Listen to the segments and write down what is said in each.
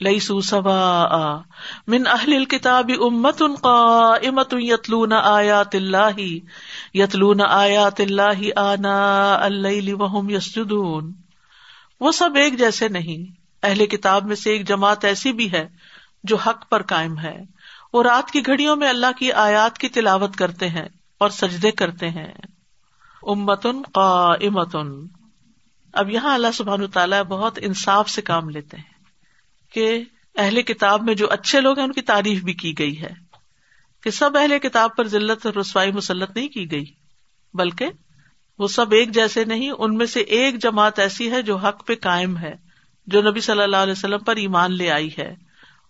لئی سو سوا من اہل کتاب امت ان کا امت یتلون آیات اللہ یتلون آیات اللہ آنا اللہ وہم یسجدون وہ سب ایک جیسے نہیں۔ اہل کتاب میں سے ایک جماعت ایسی بھی ہے جو حق پر قائم ہے۔ وہ رات کی گھڑیوں میں اللہ کی آیات کی تلاوت کرتے ہیں اور سجدے کرتے ہیں۔ امتن قائمتن اب یہاں اللہ سبحان تعالیٰ بہت انصاف سے کام لیتے ہیں۔ کہ اہل کتاب میں جو اچھے لوگ ہیں ان کی تعریف بھی کی گئی ہے کہ سب اہل کتاب پر ضلعت اور رسوائی مسلط نہیں کی گئی، بلکہ وہ سب ایک جیسے نہیں، ان میں سے ایک جماعت ایسی ہے جو حق پہ قائم ہے، جو نبی صلی اللہ علیہ وسلم پر ایمان لے آئی ہے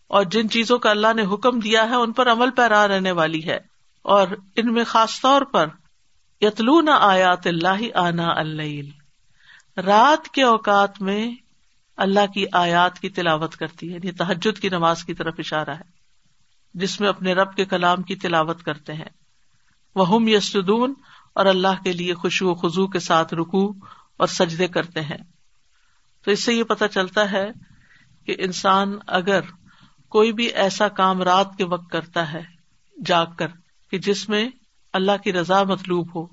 اور جن چیزوں کا اللہ نے حکم دیا ہے ان پر عمل پیرا رہنے والی ہے۔ اور ان میں خاص طور پر یتلون آیات اللہ آنا اللہ رات کے اوقات میں اللہ کی آیات کی تلاوت کرتی ہے یعنی تحجد کی نماز کی طرف اشارہ ہے، جس میں اپنے رب کے کلام کی تلاوت کرتے ہیں۔ وہ یسدون اور اللہ کے لیے خوشو و خزو کے ساتھ رکو اور سجدے کرتے ہیں۔ تو اس سے یہ پتا چلتا ہے کہ انسان اگر کوئی بھی ایسا کام رات کے وقت کرتا ہے، جاگ کر، کہ جس میں اللہ کی رضا مطلوب ہو،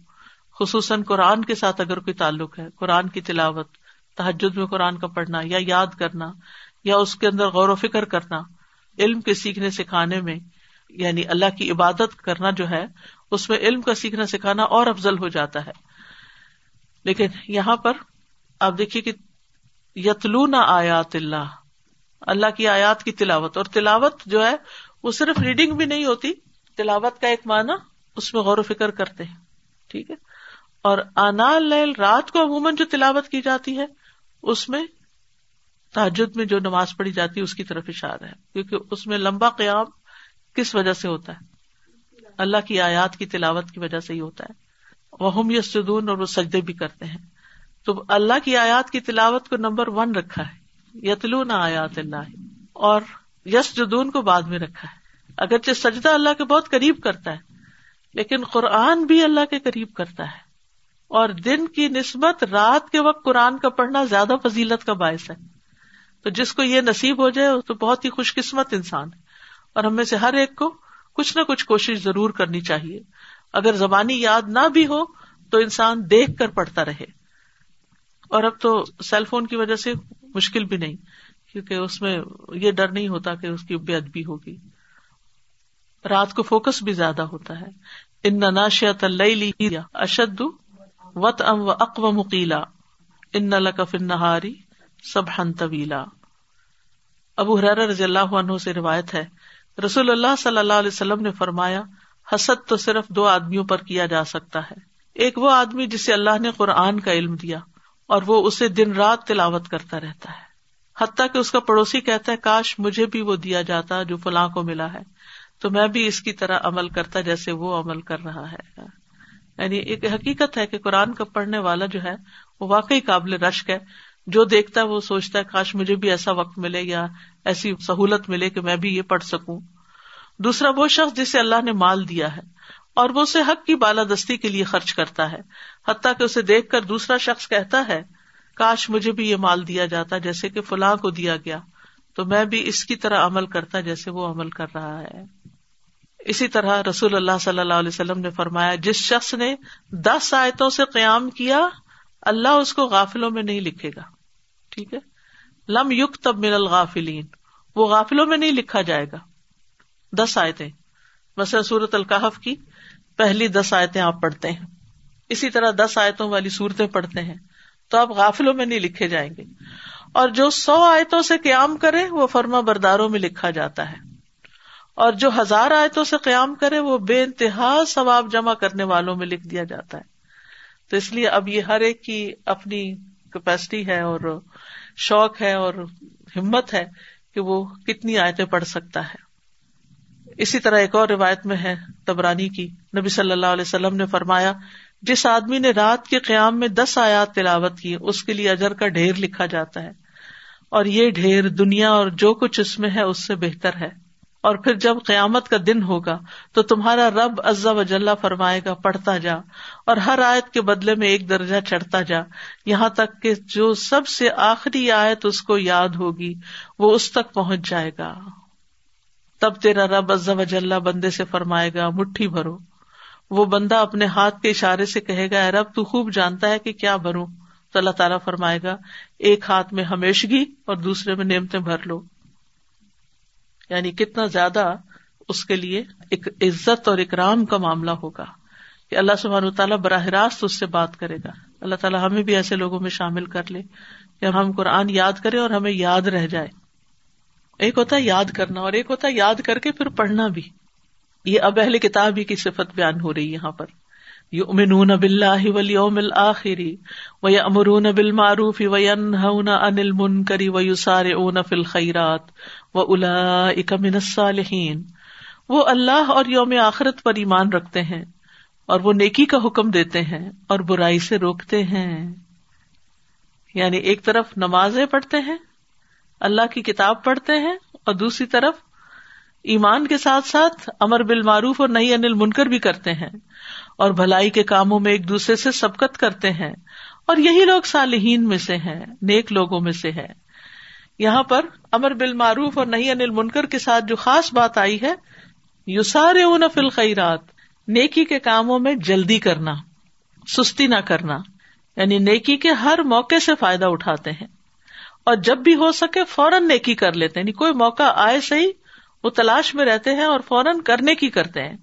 خصوصاً قرآن کے ساتھ اگر کوئی تعلق ہے، قرآن کی تلاوت تحجد میں قرآن کا پڑھنا یا یاد کرنا یا اس کے اندر غور و فکر کرنا، علم کے سیکھنے سکھانے میں یعنی اللہ کی عبادت کرنا جو ہے، اس میں علم کا سیکھنا سکھانا اور افضل ہو جاتا ہے۔ لیکن یہاں پر آپ دیکھیے کہ یتلو نہ آیات اللہ اللہ کی آیات کی تلاوت، اور تلاوت جو ہے، وہ صرف ریڈنگ بھی نہیں ہوتی، تلاوت کا ایک معنی اس میں غور و فکر کرتے ہیں، ٹھیک ہے؟ اور آنا رات کو عموماً جو تلاوت کی جاتی ہے اس میں تحجد میں جو نماز پڑھی جاتی ہے، اس کی طرف اشارہ ہے۔ کیونکہ اس میں لمبا قیام کس وجہ سے ہوتا ہے؟ اللہ کی آیات کی تلاوت کی وجہ سے ہی ہوتا ہے۔ وہ ہم یسدون اور وہ سجدے بھی کرتے ہیں۔ تو اللہ کی آیات کی تلاوت کو نمبر ون رکھا ہے۔ یتلو نہ آیات اللہ۔ اور یس جدون کو بعد میں رکھا ہے۔ اگرچہ سجدہ اللہ کے بہت قریب کرتا ہے، لیکن قرآن بھی اللہ کے قریب کرتا ہے۔ اور دن کی نسبت رات کے وقت قرآن کا پڑھنا زیادہ فضیلت کا باعث ہے۔ تو جس کو یہ نصیب ہو جائے تو بہت ہی خوش قسمت انسان ہے۔ اور ہمیں سے ہر ایک کو کچھ نہ کچھ کوشش ضرور کرنی چاہیے۔ اگر زبانی یاد نہ بھی ہو، تو انسان دیکھ کر پڑھتا رہے۔ اور اب تو سیل فون کی وجہ سے مشکل بھی نہیں، کیونکہ اس میں یہ ڈر نہیں ہوتا کہ اس کی بے ادبی ہوگی۔ رات کو فوکس بھی زیادہ ہوتا ہے۔ ان ناشیات اشد وط ام و اقو مکیلا ان لکف نہاری سب ہن طویلا ابو حرار رضی اللہ عنہ سے روایت ہے، رسول اللہ صلی اللہ علیہ وسلم نے فرمایا، حسد تو صرف دو آدمیوں پر کیا جا سکتا ہے۔ ایک وہ آدمی جسے اللہ نے قرآن کا علم دیا، اور وہ اسے دن رات تلاوت کرتا رہتا ہے۔ حتیٰ کہ اس کا پڑوسی کہتا ہے، کاش مجھے بھی وہ دیا جاتا جو فلاں کو ملا ہے، تو میں بھی اس کی طرح عمل کرتا جیسے وہ عمل کر رہا ہے۔ یعنی ایک حقیقت ہے کہ قرآن کا پڑھنے والا جو ہے وہ واقعی قابل رشک ہے۔ جو دیکھتا ہے وہ سوچتا ہے، کاش مجھے بھی ایسا وقت ملے یا ایسی سہولت ملے کہ میں بھی یہ پڑھ سکوں۔ دوسرا، وہ شخص جسے اللہ نے مال دیا ہے اور وہ اسے حق کی بالادستی کے لیے خرچ کرتا ہے۔ حتیٰ کہ اسے دیکھ کر دوسرا شخص کہتا ہے، کاش مجھے بھی یہ مال دیا جاتا جیسے کہ فلاں کو دیا گیا۔ تو میں بھی اس کی طرح عمل کرتا جیسے وہ عمل کر رہا ہے۔ اسی طرح رسول اللہ صلی اللہ علیہ وسلم نے فرمایا، جس شخص نے دس آیتوں سے قیام کیا، اللہ اس کو غافلوں میں نہیں لکھے گا۔ ٹھیک ہے؟ لم یق تب من الغافلین۔ وہ غافلوں میں نہیں لکھا جائے گا۔ دس آیتیں۔ بس سورت القحف کی پہلی دس آیتیں آپ پڑھتے ہیں۔ اسی طرح دس آیتوں والی صورتیں پڑھتے ہیں۔ تو آپ غافلوں میں نہیں لکھے جائیں گے۔ اور جو سو آیتوں سے قیام کرے، وہ فرما برداروں میں لکھا جاتا ہے۔ اور جو ہزار آیتوں سے قیام کرے وہ بے انتہا ثواب جمع کرنے والوں میں لکھ دیا جاتا ہے۔ تو اس لیے اب یہ ہر ایک کی اپنی کیپیسٹی ہے اور شوق ہے اور ہمت ہے کہ وہ کتنی آیتیں پڑھ سکتا ہے۔ اسی طرح ایک اور روایت میں ہے تبرانی کی۔ نبی صلی اللہ علیہ وسلم نے فرمایا، جس آدمی نے رات کے قیام میں دس آیات تلاوت کی، اس کے لیے اجر کا ڈھیر لکھا جاتا ہے۔ اور یہ ڈھیر دنیا اور جو کچھ اس میں ہے، اس سے بہتر ہے۔ اور پھر جب قیامت کا دن ہوگا تو تمہارا رب عزا وجاللہ فرمائے گا، پڑھتا جا اور ہر آیت کے بدلے میں ایک درجہ چڑھتا جا۔ یہاں تک کہ جو سب سے آخری آیت اس کو یاد ہوگی، وہ اس تک پہنچ جائے گا۔ تب تیرا رب عزا وجاللہ بندے سے فرمائے گا، مٹھی بھرو۔ وہ بندہ اپنے ہاتھ کے اشارے سے کہے گا رب تو خوب جانتا ہے کہ کیا بھروں۔ تو اللہ تعالیٰ فرمائے گا، ایک ہاتھ میں ہمیشگی اور دوسرے میں نعمتیں بھر لو۔ یعنی کتنا زیادہ اس کے لیے ایک عزت اور اکرام کا معاملہ ہوگا کہ اللہ سبحان تعالیٰ براہ راست اس سے بات کرے گا۔ اللہ تعالیٰ ہمیں بھی ایسے لوگوں میں شامل کر لے کہ ہم قرآن یاد کرے اور ہمیں یاد رہ جائے۔ ایک ہوتا ہے یاد کرنا اور ایک ہوتا ہے یاد کر کے پھر پڑھنا بھی۔ یہ اب اہل کتاب ہی کی صفت بیان ہو رہی یہاں پر۔ یؤمنون باللہ والیوم الاخری ویأمرون بالمعروف وینہون عن المنکر ویسارعون فی الخیرات وأولئک من الصالحین وہ اللہ اور یوم آخرت پر ایمان رکھتے ہیں اور وہ نیکی کا حکم دیتے ہیں اور برائی سے روکتے ہیں یعنی ایک طرف نمازیں پڑھتے ہیں، اللہ کی کتاب پڑھتے ہیں اور دوسری طرف ایمان کے ساتھ ساتھ امر بال معروف اور نئی انل منکر بھی کرتے ہیں۔ اور بھلائی کے کاموں میں ایک دوسرے سے سبکت کرتے ہیں اور یہی لوگ صالحین میں سے ہیں، نیک لوگوں میں سے ہے یہاں پر امر بال معروف اور نئی انل منکر کے ساتھ جو خاص بات آئی ہے یو سارے اون فل خیرات نیکی کے کاموں میں جلدی کرنا، سستی نہ کرنا یعنی نیکی کے ہر موقع سے فائدہ اٹھاتے ہیں۔ اور جب بھی ہو سکے فوراً نیکی کر لیتے ہیں۔ یعنی کوئی موقع آئے صحیح وہ تلاش میں رہتے ہیں اور فوراً کرنے کی کرتے ہیں۔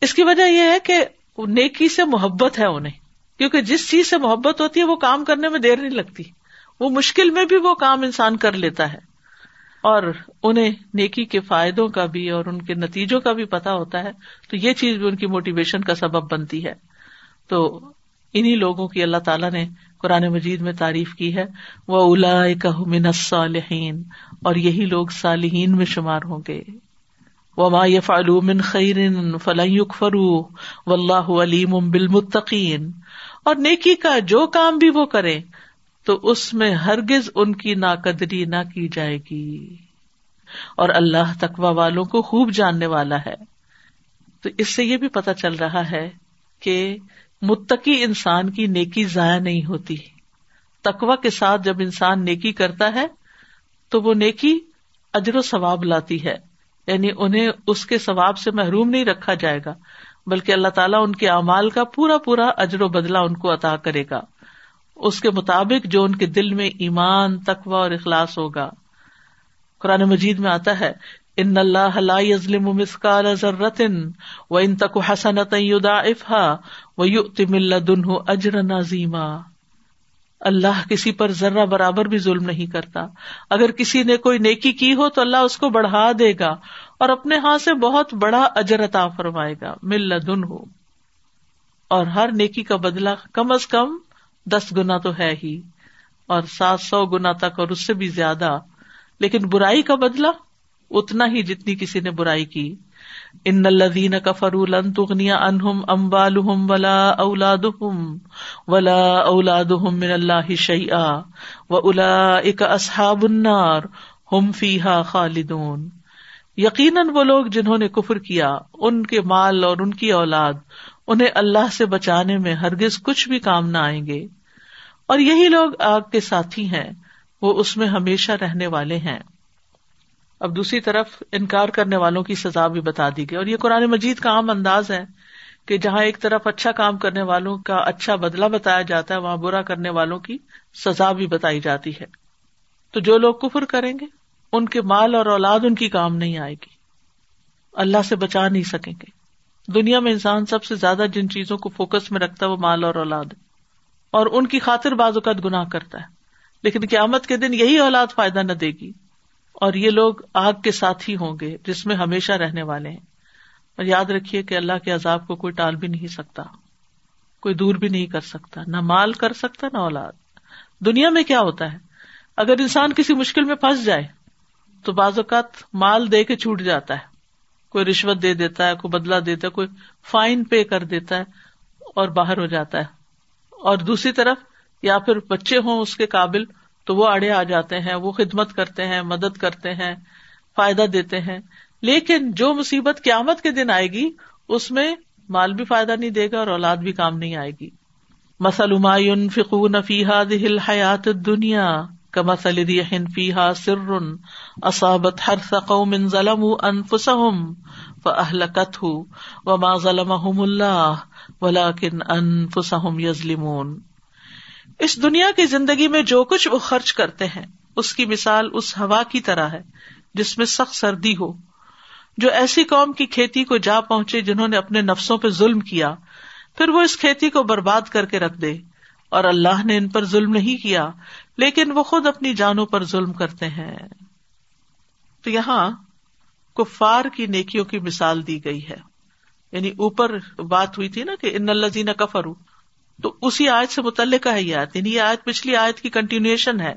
اس کی وجہ یہ ہے کہ نیکی سے محبت ہے انہیں۔ کیونکہ جس چیز سے محبت ہوتی ہے، وہ کام کرنے میں دیر نہیں لگتی۔ وہ مشکل میں بھی وہ کام انسان کر لیتا ہے۔ اور انہیں نیکی کے فائدوں کا بھی اور ان کے نتیجوں کا بھی پتا ہوتا ہے۔ تو یہ چیز بھی ان کی موٹیویشن کا سبب بنتی ہے۔ تو انہیں لوگوں کی اللہ تعالیٰ نے قرآن مجید میں تعریف کی ہے۔ وہ اولا من اور یہی لوگ صالحین میں شمار ہوں گے۔ وہ ما فعلوم خیر فلاں فرو و اللہ علیم بالمتقین اور نیکی کا جو کام بھی وہ کرے، تو اس میں ہرگز ان کی ناقدری نہ کی جائے گی۔ اور اللہ تقوا والوں کو خوب جاننے والا ہے۔ تو اس سے یہ بھی پتا چل رہا ہے کہ متقی انسان کی نیکی ضائع نہیں ہوتی۔ تقوا کے ساتھ جب انسان نیکی کرتا ہے، تو وہ نیکی اجر و ثواب لاتی ہے۔ یعنی انہیں اس کے ثواب سے محروم نہیں رکھا جائے گا، بلکہ اللہ تعالیٰ ان کے اعمال کا پورا پورا اجر و بدلا ان کو عطا کرے گا۔ اس کے مطابق جو ان کے دل میں ایمان تقوا اور اخلاص ہوگا۔ قرآن مجید میں آتا ہے، ان اللہ لا مسکال ذرتن و ان تک حسنت افہا و لدنہ اجر نظیما اللہ کسی پر ذرہ برابر بھی ظلم نہیں کرتا۔ اگر کسی نے کوئی نیکی کی ہو تو اللہ اس کو بڑھا دے گا اور اپنے ہاتھ سے بہت بڑا اجر عطا فرمائے گا۔ مل لدن ہو اور ہر نیکی کا بدلا کم از کم دس گنا تو ہے ہی۔ اور سات سو گنا تک اور اس سے بھی زیادہ۔ لیکن برائی کا بدلا اتنا ہی جتنی کسی نے برائی کی۔ ان الذين كفروا لن تغني عنهم اموالهم ولا اولادهم ولا اولادهم من الله شيئا واولئك اصحاب النار هم فيها خالدون یقیناً وہ لوگ جنہوں نے کفر کیا، ان کے مال اور ان کی اولاد، انہیں اللہ سے بچانے میں ہرگز کچھ بھی کام نہ آئیں گے۔ اور یہی لوگ آگ کے ساتھی ہیں، وہ اس میں ہمیشہ رہنے والے ہیں۔ اب دوسری طرف انکار کرنے والوں کی سزا بھی بتا دی گئی اور یہ قرآن مجید کا عام انداز ہے کہ جہاں ایک طرف اچھا کام کرنے والوں کا اچھا بدلا بتایا جاتا ہے، وہاں برا کرنے والوں کی سزا بھی بتائی جاتی ہے۔ تو جو لوگ کفر کریں گے، ان کے مال اور اولاد ان کی کام نہیں آئے گی۔ اللہ سے بچا نہیں سکیں گے۔ دنیا میں انسان سب سے زیادہ جن چیزوں کو فوکس میں رکھتا ہے، وہ مال اور اولاد اور ان کی خاطر بعض اوقات گناہ کرتا ہے۔ لیکن قیامت کے دن یہی اولاد فائدہ نہ دے گی۔ اور یہ لوگ آگ کے ساتھ ہی ہوں گے جس میں ہمیشہ رہنے والے ہیں۔ اور یاد رکھیے کہ اللہ کے عذاب کو کوئی ٹال بھی نہیں سکتا۔ کوئی دور بھی نہیں کر سکتا۔ نہ مال کر سکتا، نہ اولاد۔ دنیا میں کیا ہوتا ہے؟ اگر انسان کسی مشکل میں پھنس جائے، تو بعض اوقات مال دے کے چھوٹ جاتا ہے۔ کوئی رشوت دے دیتا ہے، کوئی بدلا دیتا ہے، کوئی فائن پے کر دیتا ہے اور باہر ہو جاتا ہے۔ اور دوسری طرف، یا پھر بچے ہوں اس کے قابل تو وہ آڑے آ جاتے ہیں، وہ خدمت کرتے ہیں، مدد کرتے ہیں، فائدہ دیتے ہیں۔ لیکن جو مصیبت قیامت کے دن آئے گی، اس میں مال بھی فائدہ نہیں دے گا اور اولاد بھی کام نہیں آئے گی۔ مسل فکون فیحا دل حیات دنیا کا مسل فیحا سر اصابت ہر سقوم ظلم انفسم و اہلکت ہوں و ما ظلم اللہ ولاکن انفسم یزلمون اس دنیا کی زندگی میں جو کچھ وہ خرچ کرتے ہیں، اس کی مثال اس ہوا کی طرح ہے، جس میں سخت سردی ہو۔ جو ایسی قوم کی کھیتی کو جا پہنچے جنہوں نے اپنے نفسوں پہ ظلم کیا، پھر وہ اس کھیتی کو برباد کر کے رکھ دے۔ اور اللہ نے ان پر ظلم نہیں کیا، لیکن وہ خود اپنی جانوں پر ظلم کرتے ہیں۔ تو یہاں کفار کی نیکیوں کی مثال دی گئی ہے۔ یعنی اوپر بات ہوئی تھی نا کہ ان الزین کفر تو اسی آیت سے متعلق ہے یہ آیت یعنی یہ آیت پچھلی آیت کی کنٹینیوشن ہے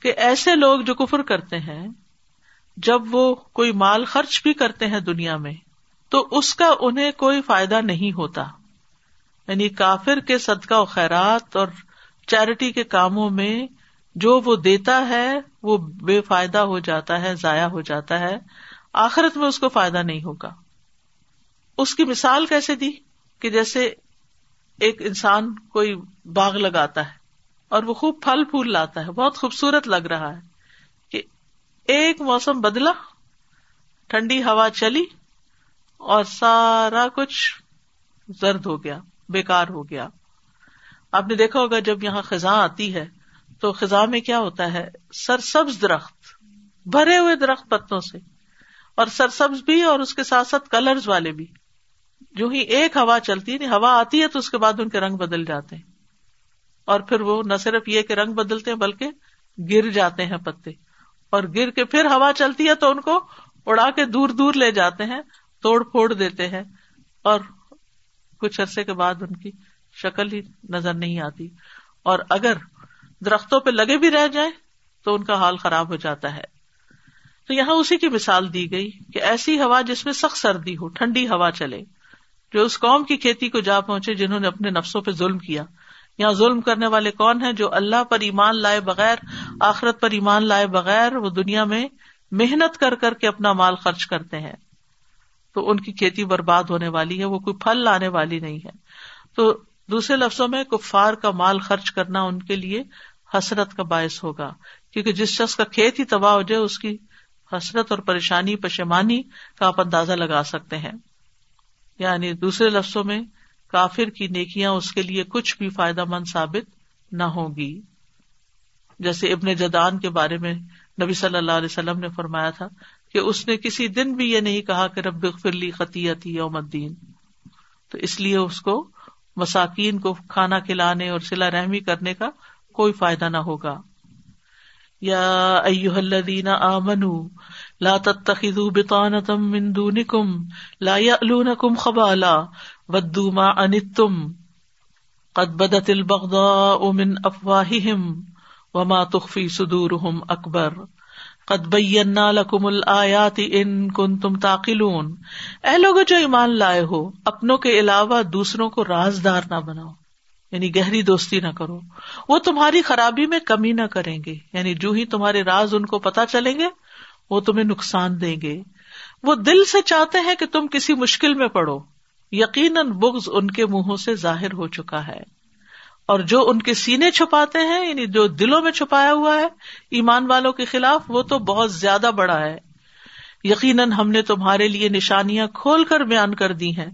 کہ ایسے لوگ جو کفر کرتے ہیں، جب وہ کوئی مال خرچ بھی کرتے ہیں دنیا میں، تو اس کا انہیں کوئی فائدہ نہیں ہوتا۔ یعنی کافر کے صدقہ و خیرات اور چیریٹی کے کاموں میں جو وہ دیتا ہے، وہ بے فائدہ ہو جاتا ہے، ضائع ہو جاتا ہے۔ آخرت میں اس کو فائدہ نہیں ہوگا۔ اس کی مثال کیسے دی؟ کہ جیسے ایک انسان کوئی باغ لگاتا ہے اور وہ خوب پھل پھول لاتا ہے، بہت خوبصورت لگ رہا ہے کہ ایک موسم بدلا، ٹھنڈی ہوا چلی اور سارا کچھ زرد ہو گیا بےکار ہو گیا۔ آپ نے دیکھا ہوگا جب یہاں خزاں آتی ہے تو خزاں میں کیا ہوتا ہے؟ سرسبز درخت، بھرے ہوئے درخت پتوں سے، اور سرسبز بھی اور اس کے ساتھ ساتھ کلرز والے بھی۔ جو ہی ایک ہوا چلتی ہے ہوا آتی ہے تو اس کے بعد ان کے رنگ بدل جاتے ہیں۔ اور پھر وہ نہ صرف یہ کہ رنگ بدلتے ہیں، بلکہ گر جاتے ہیں پتے۔ اور گر کے پھر ہوا چلتی ہے تو ان کو اڑا کے دور دور لے جاتے ہیں، توڑ پھوڑ دیتے ہیں۔ اور کچھ عرصے کے بعد ان کی شکل ہی نظر نہیں آتی۔ اور اگر درختوں پہ لگے بھی رہ جائیں تو ان کا حال خراب ہو جاتا ہے۔ تو یہاں اسی کی مثال دی گئی کہ ایسی ہوا جس میں سخت سردی ہو، ٹھنڈی ہوا چلے۔ جو اس قوم کی کھیتی کو جا پہنچے جنہوں نے اپنے نفسوں پہ ظلم کیا۔ یہاں ظلم کرنے والے کون ہیں جو اللہ پر ایمان لائے بغیر، آخرت پر ایمان لائے بغیر وہ دنیا میں محنت کر کر کے اپنا مال خرچ کرتے ہیں۔ تو ان کی کھیتی برباد ہونے والی ہے، وہ کوئی پھل لانے والی نہیں ہے۔ تو دوسرے لفظوں میں، کفار کا مال خرچ کرنا ان کے لیے حسرت کا باعث ہوگا۔ کیونکہ جس شخص کا کھیت ہی تباہ ہو جائے، اس کی حسرت اور پریشانی پشمانی کا آپ اندازہ لگا سکتے ہیں۔ یعنی دوسرے لفظوں میں کافر کی نیکیاں اس کے لیے کچھ بھی فائدہ مند ثابت نہ ہوگی جیسے ابن جدان کے بارے میں نبی صلی اللہ علیہ وسلم نے فرمایا تھا کہ اس نے کسی دن بھی یہ نہیں کہا کہ رب فرلی خطیتی یوم الدین۔ تو اس لیے اس کو مساکین کو کھانا کھلانے اور سلا رحمی کرنے کا کوئی فائدہ نہ ہوگا۔ یا ایوہ الذین آمنوا لا تتخذوا بطانة من دونکم لا یألونکم خبالا ودوا ما انتم قد بدت البغضاء من افواہہم وما تخفی صدورہم اکبر قد بینا لکم الآیات ان کنتم تعقلون اے لوگ جو ایمان لائے ہو اپنوں کے علاوہ دوسروں کو رازدار نہ بناؤ یعنی گہری دوستی نہ کرو۔ وہ تمہاری خرابی میں کمی نہ کریں گے۔ یعنی جو ہی تمہارے راز ان کو پتا چلیں گے، وہ تمہیں نقصان دیں گے۔ وہ دل سے چاہتے ہیں کہ تم کسی مشکل میں پڑو۔ یقیناً بغض ان کے منہوں سے ظاہر ہو چکا ہے۔ اور جو ان کے سینے چھپاتے ہیں یعنی جو دلوں میں چھپایا ہوا ہے، ایمان والوں کے خلاف وہ تو بہت زیادہ بڑا ہے۔ یقیناً ہم نے تمہارے لیے نشانیاں کھول کر بیان کر دی ہیں،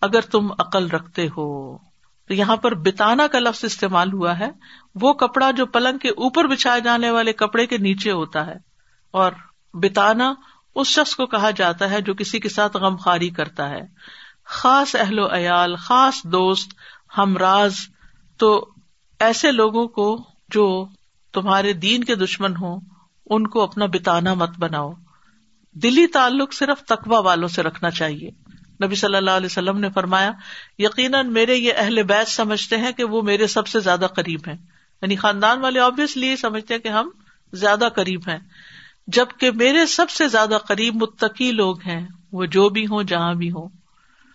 اگر تم عقل رکھتے ہو۔ تو یہاں پر بتانا کا لفظ استعمال ہوا ہے۔ وہ کپڑا جو پلنگ کے اوپر بچھائے جانے والے کپڑے کے نیچے ہوتا ہے۔ اور بتانا اس شخص کو کہا جاتا ہے جو کسی کے ساتھ غم خاری کرتا ہے۔ خاص اہل و عیال، خاص دوست، ہمراز، تو ایسے لوگوں کو جو تمہارے دین کے دشمن ہو ان کو اپنا بتانا مت بناؤ۔ دلی تعلق صرف تقوا والوں سے رکھنا چاہیے۔ نبی صلی اللہ علیہ وسلم نے فرمایا، یقیناً میرے یہ اہل بیت سمجھتے ہیں کہ وہ میرے سب سے زیادہ قریب ہیں۔ یعنی خاندان والے آبیسلی سمجھتے ہیں کہ ہم زیادہ قریب ہیں۔ جبکہ میرے سب سے زیادہ قریب متقی لوگ ہیں، وہ جو بھی ہوں، جہاں بھی ہوں۔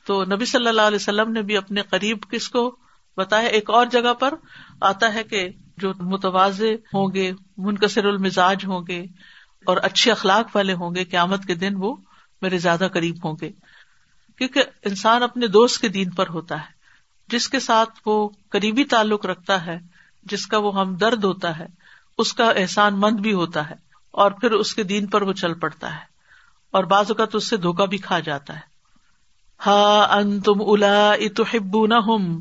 تو نبی صلی اللہ علیہ وسلم نے بھی اپنے قریب کس کو بتایا؟ ایک اور جگہ پر آتا ہے کہ جو متوازے ہوں گے، منکسر المزاج ہوں گے اور اچھے اخلاق والے ہوں گے، قیامت کے دن وہ میرے زیادہ قریب ہوں گے۔ کیونکہ انسان اپنے دوست کے دین پر ہوتا ہے۔ جس کے ساتھ وہ قریبی تعلق رکھتا ہے، جس کا وہ ہمدرد ہوتا ہے، اس کا احسان مند بھی ہوتا ہے اور پھر اس کے دین پر وہ چل پڑتا ہے۔ اور بعض اوقات اس سے دھوکا بھی کھا جاتا ہے۔ ہا ان تم الا اتحبو نہ ہم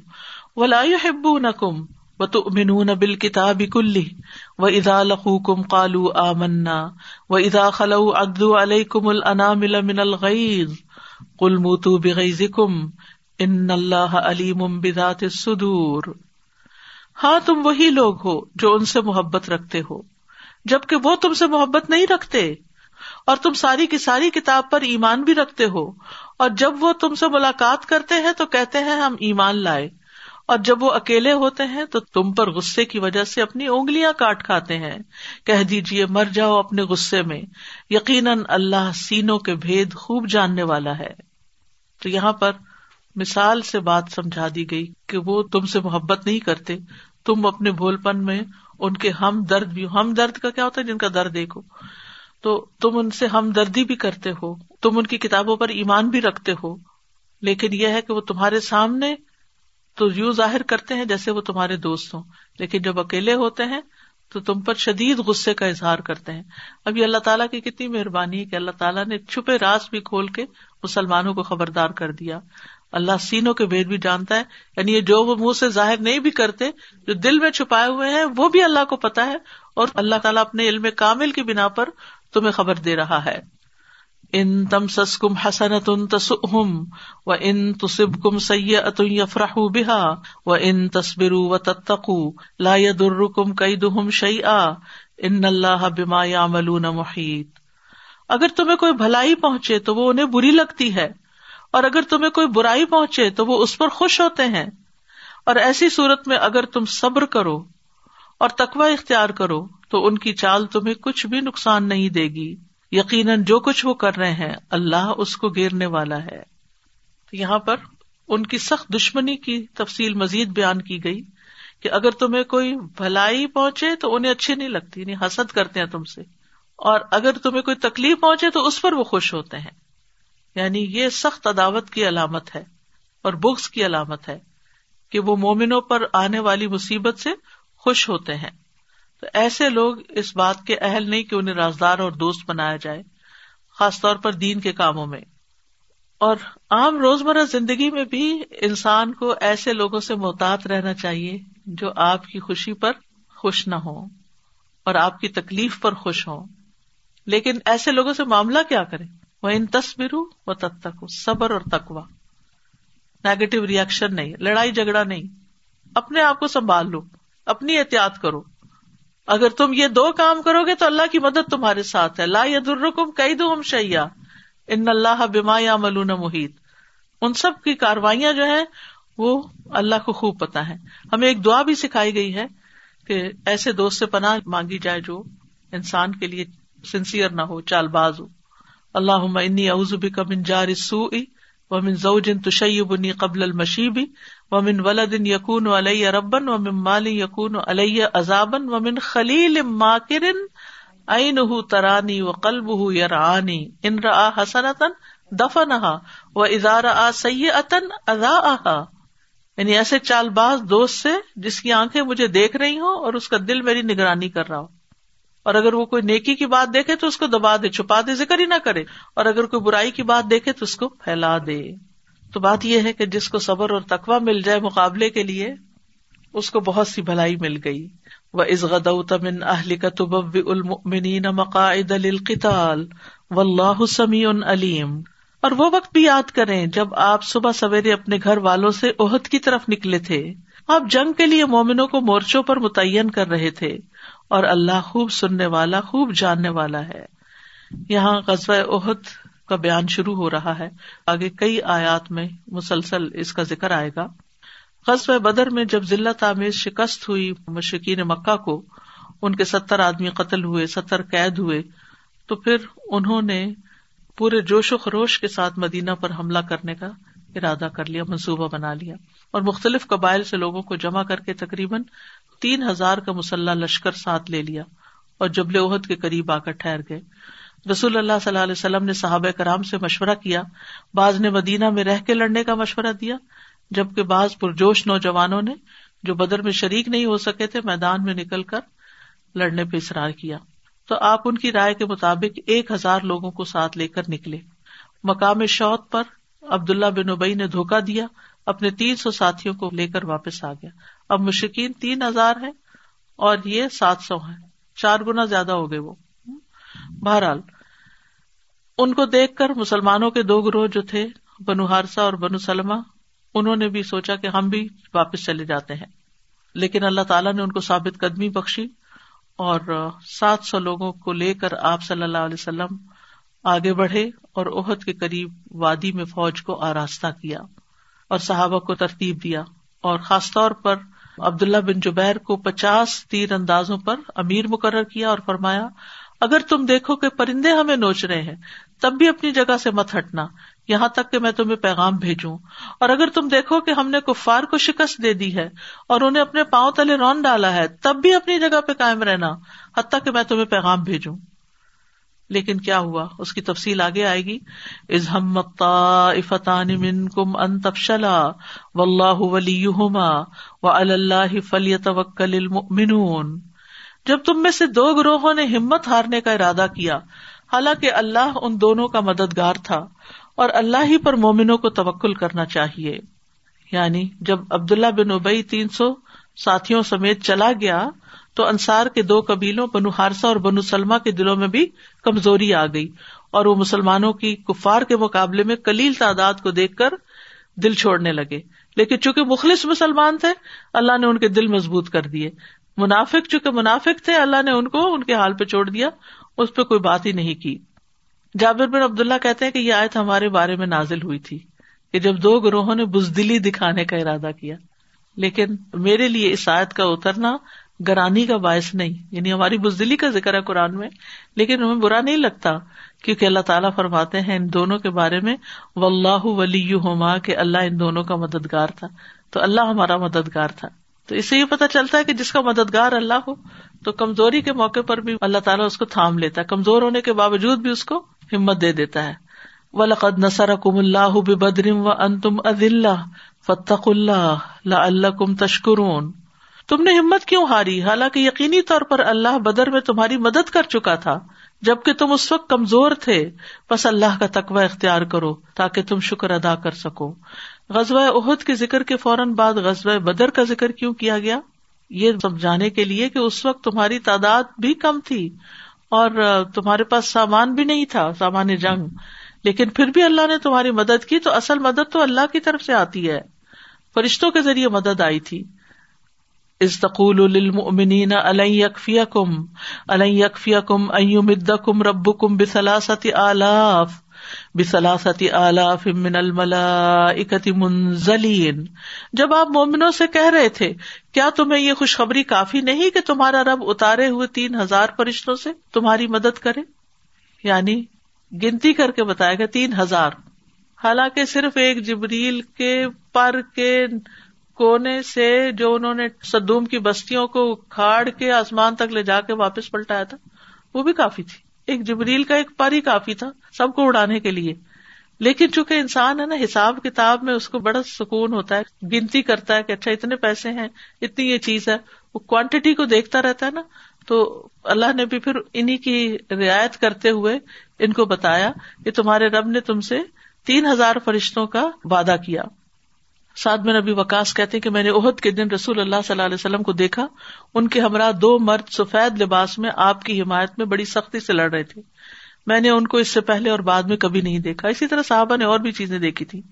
ولا ہبو نہ کم و تو منون بل کتاب کلی و ادا لخو کم کالو آ منا و ادا خلو ادو علیہ کم النا من الغیز کل موتو بغیز ان اللہ علیم بذات الصدور۔ ہاں تم وہی لوگ ہو جو ان سے محبت رکھتے ہو، جبکہ وہ تم سے محبت نہیں رکھتے۔ اور تم ساری کی ساری کتاب پر ایمان بھی رکھتے ہو، اور جب وہ تم سے ملاقات کرتے ہیں تو کہتے ہیں ہم ایمان لائے۔ اور جب وہ اکیلے ہوتے ہیں تو تم پر غصے کی وجہ سے اپنی اونگلیاں کاٹ کھاتے ہیں۔ کہہ دیجیے مر جاؤ اپنے غصے میں۔ یقیناً اللہ سینوں کے بھید خوب جاننے والا ہے۔ تو یہاں پر مثال سے بات سمجھا دی گئی کہ وہ تم سے محبت نہیں کرتے۔ تم اپنے بھول پن میں ان کے ہم درد بھی، ہم درد کا کیا ہوتا ہے؟ جن کا درد دیکھو۔ تو تم ان سے ہم دردی بھی کرتے ہو۔ تم ان کی کتابوں پر ایمان بھی رکھتے ہو۔ لیکن یہ ہے کہ وہ تمہارے سامنے تو یوں ظاہر کرتے ہیں جیسے وہ تمہارے دوست ہوں۔ لیکن جب اکیلے ہوتے ہیں تو تم پر شدید غصے کا اظہار کرتے ہیں۔ اب یہ اللہ تعالیٰ کی کتنی مہربانی ہے کہ اللہ تعالیٰ نے چھپے راز بھی کھول کے مسلمانوں کو خبردار کر دیا۔ اللہ سینوں کے بھید بھی جانتا ہے۔ یعنی یہ جو وہ منہ سے ظاہر نہیں بھی کرتے، جو دل میں چھپائے ہوئے ہیں، وہ بھی اللہ کو پتا ہے اور اللہ تعالیٰ اپنے علم کامل کی بنا پر تمہیں خبر دے رہا ہے۔ ان تم سس کم حسن تن تسم و ان تصب کم سید یفراہ بحا و ان تصبر و تتقو لا در کم کئی دہم شعی ان اللہ بما یا ملون محیط۔ اگر تمہیں کوئی بھلائی پہنچے تو وہ انہیں بری لگتی ہے، اور اگر تمہیں کوئی برائی پہنچے تو وہ اس پر خوش ہوتے ہیں۔ اور ایسی صورت میں اگر تم صبر کرو اور تقوا اختیار کرو تو ان کی چال تمہیں کچھ بھی نقصان نہیں دے گی۔ یقیناً جو کچھ وہ کر رہے ہیں، اللہ اس کو گیرنے والا ہے۔ یہاں پر ان کی سخت دشمنی کی تفصیل مزید بیان کی گئی کہ اگر تمہیں کوئی بھلائی پہنچے تو انہیں اچھی نہیں لگتی یعنی حسد کرتے ہیں تم سے۔ اور اگر تمہیں کوئی تکلیف پہنچے تو اس پر وہ خوش ہوتے ہیں۔ یعنی یہ سخت عداوت کی علامت ہے اور بکس کی علامت ہے کہ وہ مومنوں پر آنے والی مصیبت سے خوش ہوتے ہیں۔ تو ایسے لوگ اس بات کے اہل نہیں کہ انہیں رازدار اور دوست بنایا جائے، خاص طور پر دین کے کاموں میں۔ اور عام روزمرہ زندگی میں بھی انسان کو ایسے لوگوں سے محتاط رہنا چاہیے جو آپ کی خوشی پر خوش نہ ہو اور آپ کی تکلیف پر خوش ہوں۔ لیکن ایسے لوگوں سے معاملہ کیا کریں؟ وہ ان تصویر و تک صبر اور تکوا نیگیٹو ریئیکشن نہیں، لڑائی جھگڑا نہیں۔ اپنے آپ کو سنبھال لو، اپنی احتیاط کرو۔ اگر تم یہ دو کام کرو گے تو اللہ کی مدد تمہارے ساتھ ہے۔ لا درکم کئی دو ہم شیا ان اللہ بما یا ملون محیط۔ ان سب کی کاروائیاں جو ہے وہ اللہ کو خوب پتا ہے ہمیں ایک دعا بھی سکھائی گئی ہے کہ ایسے دوست سے پناہ مانگی جائے جو انسان کے لیے سنسیئر نہ ہو چال باز ہو۔ اللہ انی اعزب کا من جار سو و من تشیبنی قبل المشیبی و من ولدن یقون علیہ ربن و من مال یقون علیہ عذابن و من خلیل ماکرن این ترانی و قلب یرانی ان را حسنتن دفنہا و ادارہ آ سی ادا یعنی ایسے چال باز دوست سے جس کی آنکھیں مجھے دیکھ رہی ہوں اور اس کا دل میری نگرانی کر رہا ہو اور اگر وہ کوئی نیکی کی بات دیکھے تو اس کو دبا دے، چھپا دے، ذکر ہی نہ کرے۔ اور اگر کوئی برائی کی بات دیکھے تو اس کو پھیلا دے۔ تو بات یہ ہے کہ جس کو صبر اور تقوا مل جائے مقابلے کے لیے، اس کو بہت سی بھلائی مل گئی۔ وہ از تمن اہل کا تب المنین مقاعد القتال و اللہ سمی علیم اور وہ وقت بھی یاد کریں جب آپ صبح سویرے اپنے گھر والوں سے عہد کی طرف نکلے تھے۔ آپ جنگ کے لیے مومنوں کو مورچوں پر متعین کر رہے تھے۔ اور اللہ خوب سننے والا، خوب جاننے والا ہے۔ یہاں قصبۂ عہد کا بیان شروع ہو رہا ہے۔ آگے کئی آیات میں مسلسل اس کا ذکر آئے گا۔ قصبۂ بدر میں جب ضلع تعمیر شکست ہوئی مشکین مکہ کو، ان کے ستر آدمی قتل ہوئے، ستر قید ہوئے، تو پھر انہوں نے پورے جوش و خروش کے ساتھ مدینہ پر حملہ کرنے کا ارادہ کر لیا، منصوبہ بنا لیا۔ اور مختلف قبائل سے لوگوں کو جمع کر کے تقریباً تین ہزار کا مسلح لشکر ساتھ لے لیا اور جبل عہد کے قریب آ کر ٹھہر گئے۔ رسول اللہ صلی اللہ علیہ وسلم نے صحابہ کرام سے مشورہ کیا، بعض نے مدینہ میں رہ کے لڑنے کا مشورہ دیا، جبکہ بعض پرجوش نوجوانوں نے جو بدر میں شریک نہیں ہو سکے تھے، میدان میں نکل کر لڑنے پہ اصرار کیا۔ تو آپ ان کی رائے کے مطابق ایک ہزار لوگوں کو ساتھ لے کر نکلے۔ مقام شوت پر عبداللہ بن ابئی نے دھوکا دیا، اپنے تین سو ساتھیوں کو لے کر واپس آ گیا۔ اب مشکین تین ہزار ہے اور یہ سات سو ہے چار گنا زیادہ ہو گئے وہ۔ بہرحال، ان کو دیکھ کر مسلمانوں کے دو گروہ جو تھے، بنو ہارسا اور بنو سلما انہوں نے بھی سوچا کہ ہم بھی واپس چلے جاتے ہیں۔ لیکن اللہ تعالیٰ نے ان کو ثابت قدمی بخشی اور سات سو لوگوں کو لے کر آپ صلی اللہ علیہ وسلم آگے بڑھے اور عہد کے قریب وادی میں فوج کو آراستہ کیا اور صحابہ کو ترتیب دیا اور خاص طور پر عبداللہ بن جبیر کو پچاس تیر اندازوں پر امیر مقرر کیا اور فرمایا اگر تم دیکھو کہ پرندے ہمیں نوچ رہے ہیں، تب بھی اپنی جگہ سے مت ہٹنا، یہاں تک کہ میں تمہیں پیغام بھیجوں۔ اور اگر تم دیکھو کہ ہم نے کفار کو شکست دے دی ہے اور انہیں اپنے پاؤں تلے رون ڈالا ہے، تب بھی اپنی جگہ پہ قائم رہنا، حتیٰ کہ میں تمہیں پیغام بھیجوں۔ لیکن کیا ہوا؟ اس کی تفصیل آگے آئے گی۔ از ہم من کم ان تفشلا و اللہ ولی و اللہ فلیت وکل جب تم میں سے دو گروہوں نے ہمت ہارنے کا ارادہ کیا، حالانکہ اللہ ان دونوں کا مددگار تھا اور اللہ ہی پر مومنوں کو توکل کرنا چاہیے۔ یعنی جب عبداللہ بن ابئی تین سو ساتھیوں سمیت چلا گیا، تو انصار کے دو قبیلوں بنو ہارسا اور بنو سلما کے دلوں میں بھی کمزوری آ گئی اور وہ مسلمانوں کی کفار کے مقابلے میں کلیل تعداد کو دیکھ کر دل چھوڑنے لگے۔ لیکن چونکہ مخلص مسلمان تھے، اللہ نے ان کے دل مضبوط کر دیے۔ منافق، چونکہ منافق تھے، اللہ نے ان کو ان کے حال پہ چھوڑ دیا، اس پہ کوئی بات ہی نہیں کی۔ جابر بن عبد اللہ کہتے ہیں کہ یہ آیت ہمارے بارے میں نازل ہوئی تھی، کہ جب دو گروہوں نے بزدلی دکھانے کا ارادہ کیا۔ لیکن میرے لیے اس آیت کا اترنا گرانی کا باعث نہیں یعنی ہماری بزدلی کا ذکر ہے قرآن میں، لیکن ہمیں برا نہیں لگتا، کیونکہ اللہ تعالیٰ فرماتے ہیں ان دونوں کے بارے میں و اللہ ولی ہوما کہ اللہ ان دونوں کا مددگار تھا۔ تو اللہ ہمارا مددگار تھا۔ تو اس سے یہ پتا چلتا ہے کہ جس کا مددگار اللہ ہو، تو کمزوری کے موقع پر بھی اللہ تعالیٰ اس کو تھام لیتا ہے۔ کمزور ہونے کے باوجود بھی اس کو ہمت دے دیتا ہے۔ ولقد نسر کم اللہ بدرم و ان تم اللہ اللہ اللہ کم تشکرون تم نے ہمت کیوں ہاری؟ حالانکہ یقینی طور پر اللہ بدر میں تمہاری مدد کر چکا تھا، جبکہ تم اس وقت کمزور تھے۔ بس اللہ کا تقوی اختیار کرو تاکہ تم شکر ادا کر سکو۔ غزوہ عہد کے ذکر کے فوراً بعد غزوہ بدر کا ذکر کیوں کیا گیا؟ یہ سمجھانے کے لیے کہ اس وقت تمہاری تعداد بھی کم تھی اور تمہارے پاس سامان بھی نہیں تھا، سامان جنگ۔ لیکن پھر بھی اللہ نے تمہاری مدد کی تو اصل مدد تو اللہ کی طرف سے آتی ہے۔ فرشتوں کے ذریعے مدد آئی تھی۔ استقول للمؤمنین الن یکفیکم الن یکفیکم ان یمدکم ربکم بثلاثه آلاف۔ بثلاثه آلاف من الملائکۃ منزلین۔ جب آپ مومنوں سے کہہ رہے تھے، کیا تمہیں یہ خوشخبری کافی نہیں کہ تمہارا رب اتارے ہوئے تین ہزار فرشتوں سے تمہاری مدد کرے؟ یعنی گنتی کر کے بتایا گیا تین ہزار۔ حالانکہ صرف ایک جبریل کے پر کے کونے سے جو انہوں نے سدوم کی بستیوں کو کھاڑ کے آسمان تک لے جا کے واپس پلٹایا تھا، وہ بھی کافی تھی۔ ایک جبریل کا ایک پر ہی کافی تھا سب کو اڑانے کے لیے۔ لیکن چونکہ انسان ہے نا، حساب کتاب میں اس کو بڑا سکون ہوتا ہے، گنتی کرتا ہے کہ اچھا اتنے پیسے ہیں، اتنی یہ چیز ہے، وہ کوانٹٹی کو دیکھتا رہتا ہے نا۔ تو اللہ نے بھی پھر انہیں کی رعایت کرتے ہوئے ان کو بتایا کہ تمہارے رب نے تم سے تین ہزار فرشتوں کا وعدہ کیا۔ سعد میں نبی وکاس کہتے کہ میں نے عہد کے دن رسول اللہ صلی اللہ علیہ وسلم کو دیکھا، ان کے ہمراہ دو مرد سفید لباس میں آپ کی حمایت میں بڑی سختی سے لڑ رہے تھے۔ میں نے ان کو اس سے پہلے اور بعد میں کبھی نہیں دیکھا۔ اسی طرح صاحبہ نے اور بھی چیزیں دیکھی تھی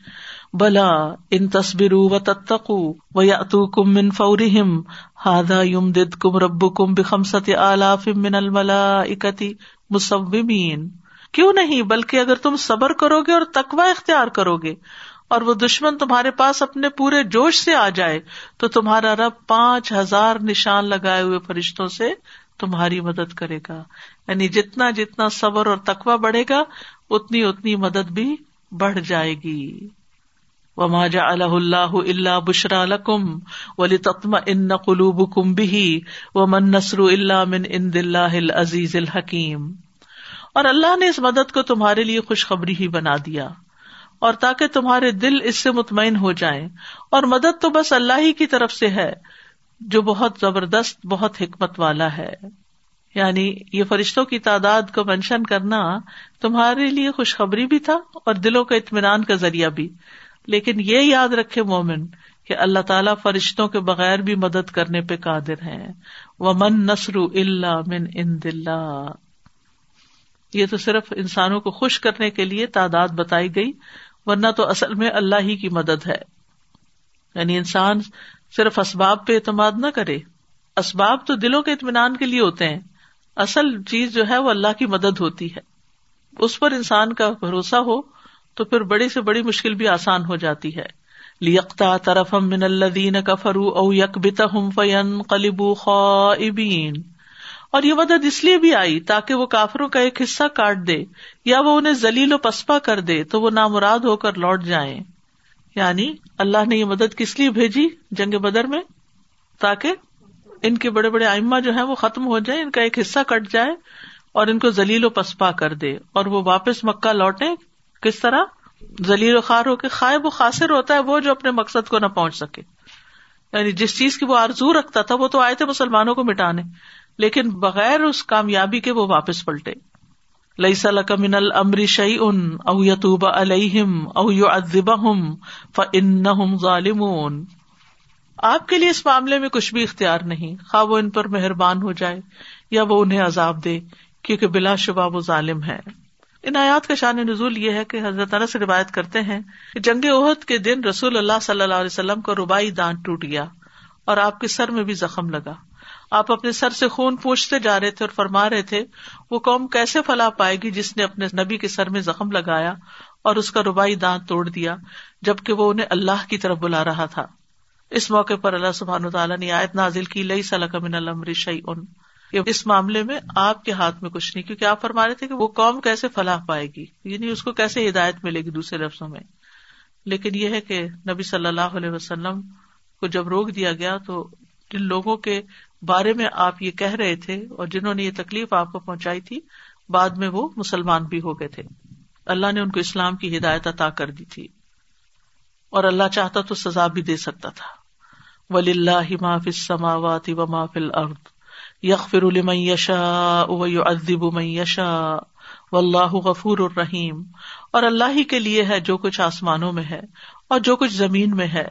بلا ان تصبر و تتقو و یا کم من فوریم ہادا یم دد کم رب کم بخمست آلاف من الملا اکتی مصومین۔ کیوں نہیں؟ بلکہ اگر تم صبر کرو گے اور تقوا اختیار کرو گے اور وہ دشمن تمہارے پاس اپنے پورے جوش سے آ جائے تو تمہارا رب پانچ ہزار نشان لگائے ہوئے فرشتوں سے تمہاری مدد کرے گا۔ یعنی جتنا جتنا صبر اور تقوا بڑھے گا، اتنی اتنی مدد بھی بڑھ جائے گی۔ وما جا اللہ اللہ بشرا لکم ولی تتم ان قلوب کم بھی و من نسر اللہ من ان دلہ عزیز الحکیم اور اللہ نے اس مدد کو تمہارے لیے خوشخبری ہی بنا دیا۔ اور تاکہ تمہارے دل اس سے مطمئن ہو جائیں۔ اور مدد تو بس اللہ ہی کی طرف سے ہے، جو بہت زبردست، بہت حکمت والا ہے۔ یعنی یہ فرشتوں کی تعداد کو مینشن کرنا تمہارے لیے خوشخبری بھی تھا اور دلوں کا اطمینان کا ذریعہ بھی۔ لیکن یہ یاد رکھے مومن کہ اللہ تعالیٰ فرشتوں کے بغیر بھی مدد کرنے پہ قادر ہیں۔ وہ من نسر اللہ من ان دلہ یہ تو صرف انسانوں کو خوش کرنے کے لیے تعداد بتائی گئی۔ ورنہ تو اصل میں اللہ ہی کی مدد ہے۔ یعنی انسان صرف اسباب پہ اعتماد نہ کرے۔ اسباب تو دلوں کے اطمینان کے لیے ہوتے ہیں۔ اصل چیز جو ہے وہ اللہ کی مدد ہوتی ہے۔ اس پر انسان کا بھروسہ ہو تو پھر بڑی سے بڑی مشکل بھی آسان ہو جاتی ہے۔ لیکتا طرف من الدین کفرو او یک بت ہم فین کلیبو خوبین اور یہ مدد اس لیے بھی آئی تاکہ وہ کافروں کا ایک حصہ کاٹ دے یا وہ انہیں زلیل و پسپا کر دے تو وہ نامراد ہو کر لوٹ جائیں۔ یعنی اللہ نے یہ مدد کس لیے بھیجی جنگ بدر میں؟ تاکہ ان کے بڑے بڑے آئما جو ہے وہ ختم ہو جائے ان کا ایک حصہ کٹ جائے اور ان کو زلیل و پسپا کر دے اور وہ واپس مکہ لوٹے کس طرح؟ زلیل و خار ہو کے خائب و خاصر ہوتا ہے وہ جو اپنے مقصد کو نہ پہنچ سکے۔ یعنی جس چیز کی وہ آرزو رکھتا تھا وہ تو آئے تھے مسلمانوں کو مٹانے۔ لیکن بغیر اس کامیابی کے وہ واپس پلٹے۔ لئی سلک من المری شعی ان او یتوب علیہم او یو ادب ہم فن ظالمون۔ آپ کے لیے اس معاملے میں کچھ بھی اختیار نہیں۔ خواہ وہ ان پر مہربان ہو جائے یا وہ انہیں عذاب دے، کیونکہ بلا شبہ وہ ظالم ہے ان آیات کا شان نزول یہ ہے کہ حضرت سے روایت کرتے ہیں کہ جنگ عہد کے دن رسول اللہ صلی اللہ علیہ وسلم کا ربائی دانت ٹوٹ گیا اور آپ کے سر میں بھی زخم لگا۔ آپ اپنے سر سے خون پوچھتے جا رہے تھے اور فرما رہے تھے، وہ قوم کیسے فلاح پائے گی جس نے اپنے نبی کے سر میں زخم لگایا اور اس کا ربائی دانت توڑ دیا، جبکہ وہ انہیں اللہ کی طرف بلا رہا تھا۔ اس موقع پر اللہ سبحان تعالیٰ نے آیت نازل کی لئی صلاح من المر شعی ان اس معاملے میں آپ کے ہاتھ میں کچھ نہیں، کیونکہ آپ فرما رہے تھے کہ وہ قوم کیسے فلاح پائے گی؟ یعنی اس کو کیسے ہدایت ملے گی دوسرے لفظوں میں؟ لیکن یہ ہے کہ نبی صلی اللہ علیہ وسلم کو جب روک دیا گیا تو جن لوگوں کے بارے میں آپ یہ کہہ رہے تھے اور جنہوں نے یہ تکلیف آپ کو پہنچائی تھی، بعد میں وہ مسلمان بھی ہو گئے تھے۔ اللہ نے ان کو اسلام کی ہدایت عطا کر دی تھی۔ اور اللہ چاہتا تو سزا بھی دے سکتا تھا۔ ولی اللہ معاف سماوات و معاف الارض یغفر لمن یشاء و یعذب من یشاء واللہ غفور الرحیم اور اللہ ہی کے لیے ہے جو کچھ آسمانوں میں ہے اور جو کچھ زمین میں ہے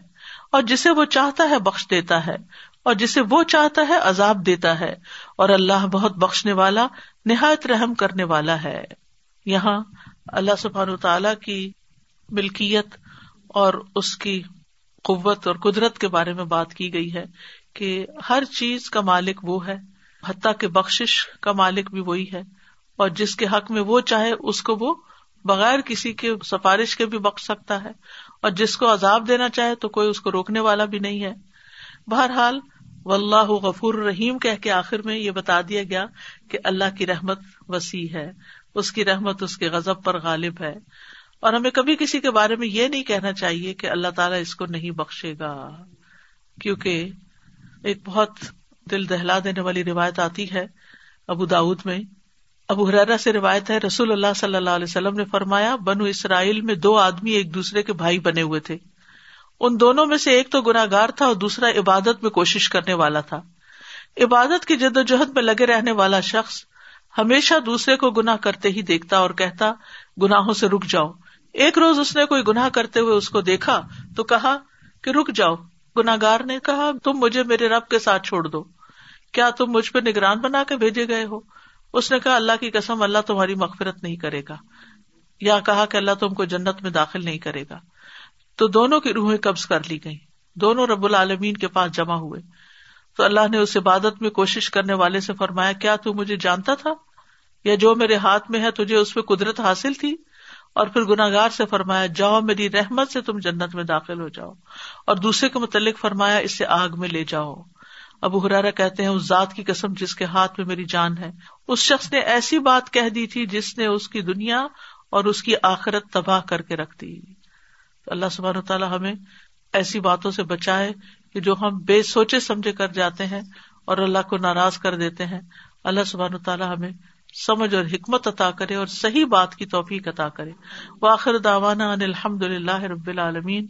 اور جسے وہ چاہتا ہے بخش دیتا ہے۔ اور جسے وہ چاہتا ہے عذاب دیتا ہے اور اللہ بہت بخشنے والا، نہایت رحم کرنے والا ہے۔ یہاں اللہ سبحان تعالی کی ملکیت اور اس کی قوت اور قدرت کے بارے میں بات کی گئی ہے کہ ہر چیز کا مالک وہ ہے، حتیٰ کے بخش کا مالک بھی وہی ہے۔ اور جس کے حق میں وہ چاہے، اس کو وہ بغیر کسی کے سفارش کے بھی بخش سکتا ہے۔ اور جس کو عذاب دینا چاہے تو کوئی اس کو روکنے والا بھی نہیں ہے۔ بہرحال و اللہ غفور رحیم کہہ کے آخر میں یہ بتا دیا گیا کہ اللہ کی رحمت وسیع ہے، اس کی رحمت اس کے غزب پر غالب ہے۔ اور ہمیں کبھی کسی کے بارے میں یہ نہیں کہنا چاہیے کہ اللہ تعالیٰ اس کو نہیں بخشے گا، کیونکہ ایک بہت دل دہلا دینے والی روایت آتی ہے ابو داود میں۔ ابو حرارا سے روایت ہے، رسول اللہ صلی اللہ علیہ وسلم نے فرمایا، بنو اسرائیل میں دو آدمی ایک دوسرے کے بھائی بنے ہوئے تھے۔ ان دونوں میں سے ایک تو گناگار تھا اور دوسرا عبادت میں کوشش کرنے والا تھا۔ عبادت کی جد و جہد میں لگے رہنے والا شخص ہمیشہ دوسرے کو گنا کرتے ہی دیکھتا اور کہتا، گناہوں سے رک جاؤ۔ ایک روز اس نے کوئی گناہ کرتے ہوئے اس کو دیکھا تو کہا کہ رک جاؤ۔ گناگار نے کہا، تم مجھے میرے رب کے ساتھ چھوڑ دو۔ کیا تم مجھ پہ نگران بنا کے بھیجے گئے ہو؟ اس نے کہا، اللہ کی قسم، اللہ تمہاری مغفرت نہیں کرے گا۔ یا کہا کہ اللہ تم کو جنت میں داخل نہیں کرے گا۔ تو دونوں کی روحیں قبض کر لی گئی دونوں رب العالمین کے پاس جمع ہوئے۔ تو اللہ نے اس عبادت میں کوشش کرنے والے سے فرمایا، کیا تو مجھے جانتا تھا؟ یا جو میرے ہاتھ میں ہے تجھے اس پہ قدرت حاصل تھی؟ اور پھر گناگار سے فرمایا، جاؤ، میری رحمت سے تم جنت میں داخل ہو جاؤ۔ اور دوسرے کے متعلق فرمایا، اسے آگ میں لے جاؤ۔ ابو ہرارا کہتے ہیں، اس ذات کی قسم جس کے ہاتھ میں میری جان ہے۔ اس شخص نے ایسی بات کہہ دی تھی جس نے اس کی دنیا اور اس کی آخرت تباہ کر کے رکھ دی۔ اللہ سبحان تعالیٰ ہمیں ایسی باتوں سے بچائے کہ جو ہم بے سوچے سمجھے کر جاتے ہیں اور اللہ کو ناراض کر دیتے ہیں۔ اللہ سبحان تعالیٰ ہمیں سمجھ اور حکمت عطا کرے اور صحیح بات کی توفیق عطا کرے۔ واخر داوانا ان الحمد اللہ رب العالمین۔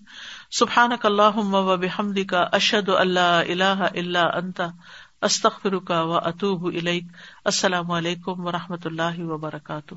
سبحان اللہ و بحمد کا اشد اللہ اللہ اللہ انتا استخر کا و اطوب السلام علیکم و رحمۃ اللہ وبرکاتہ۔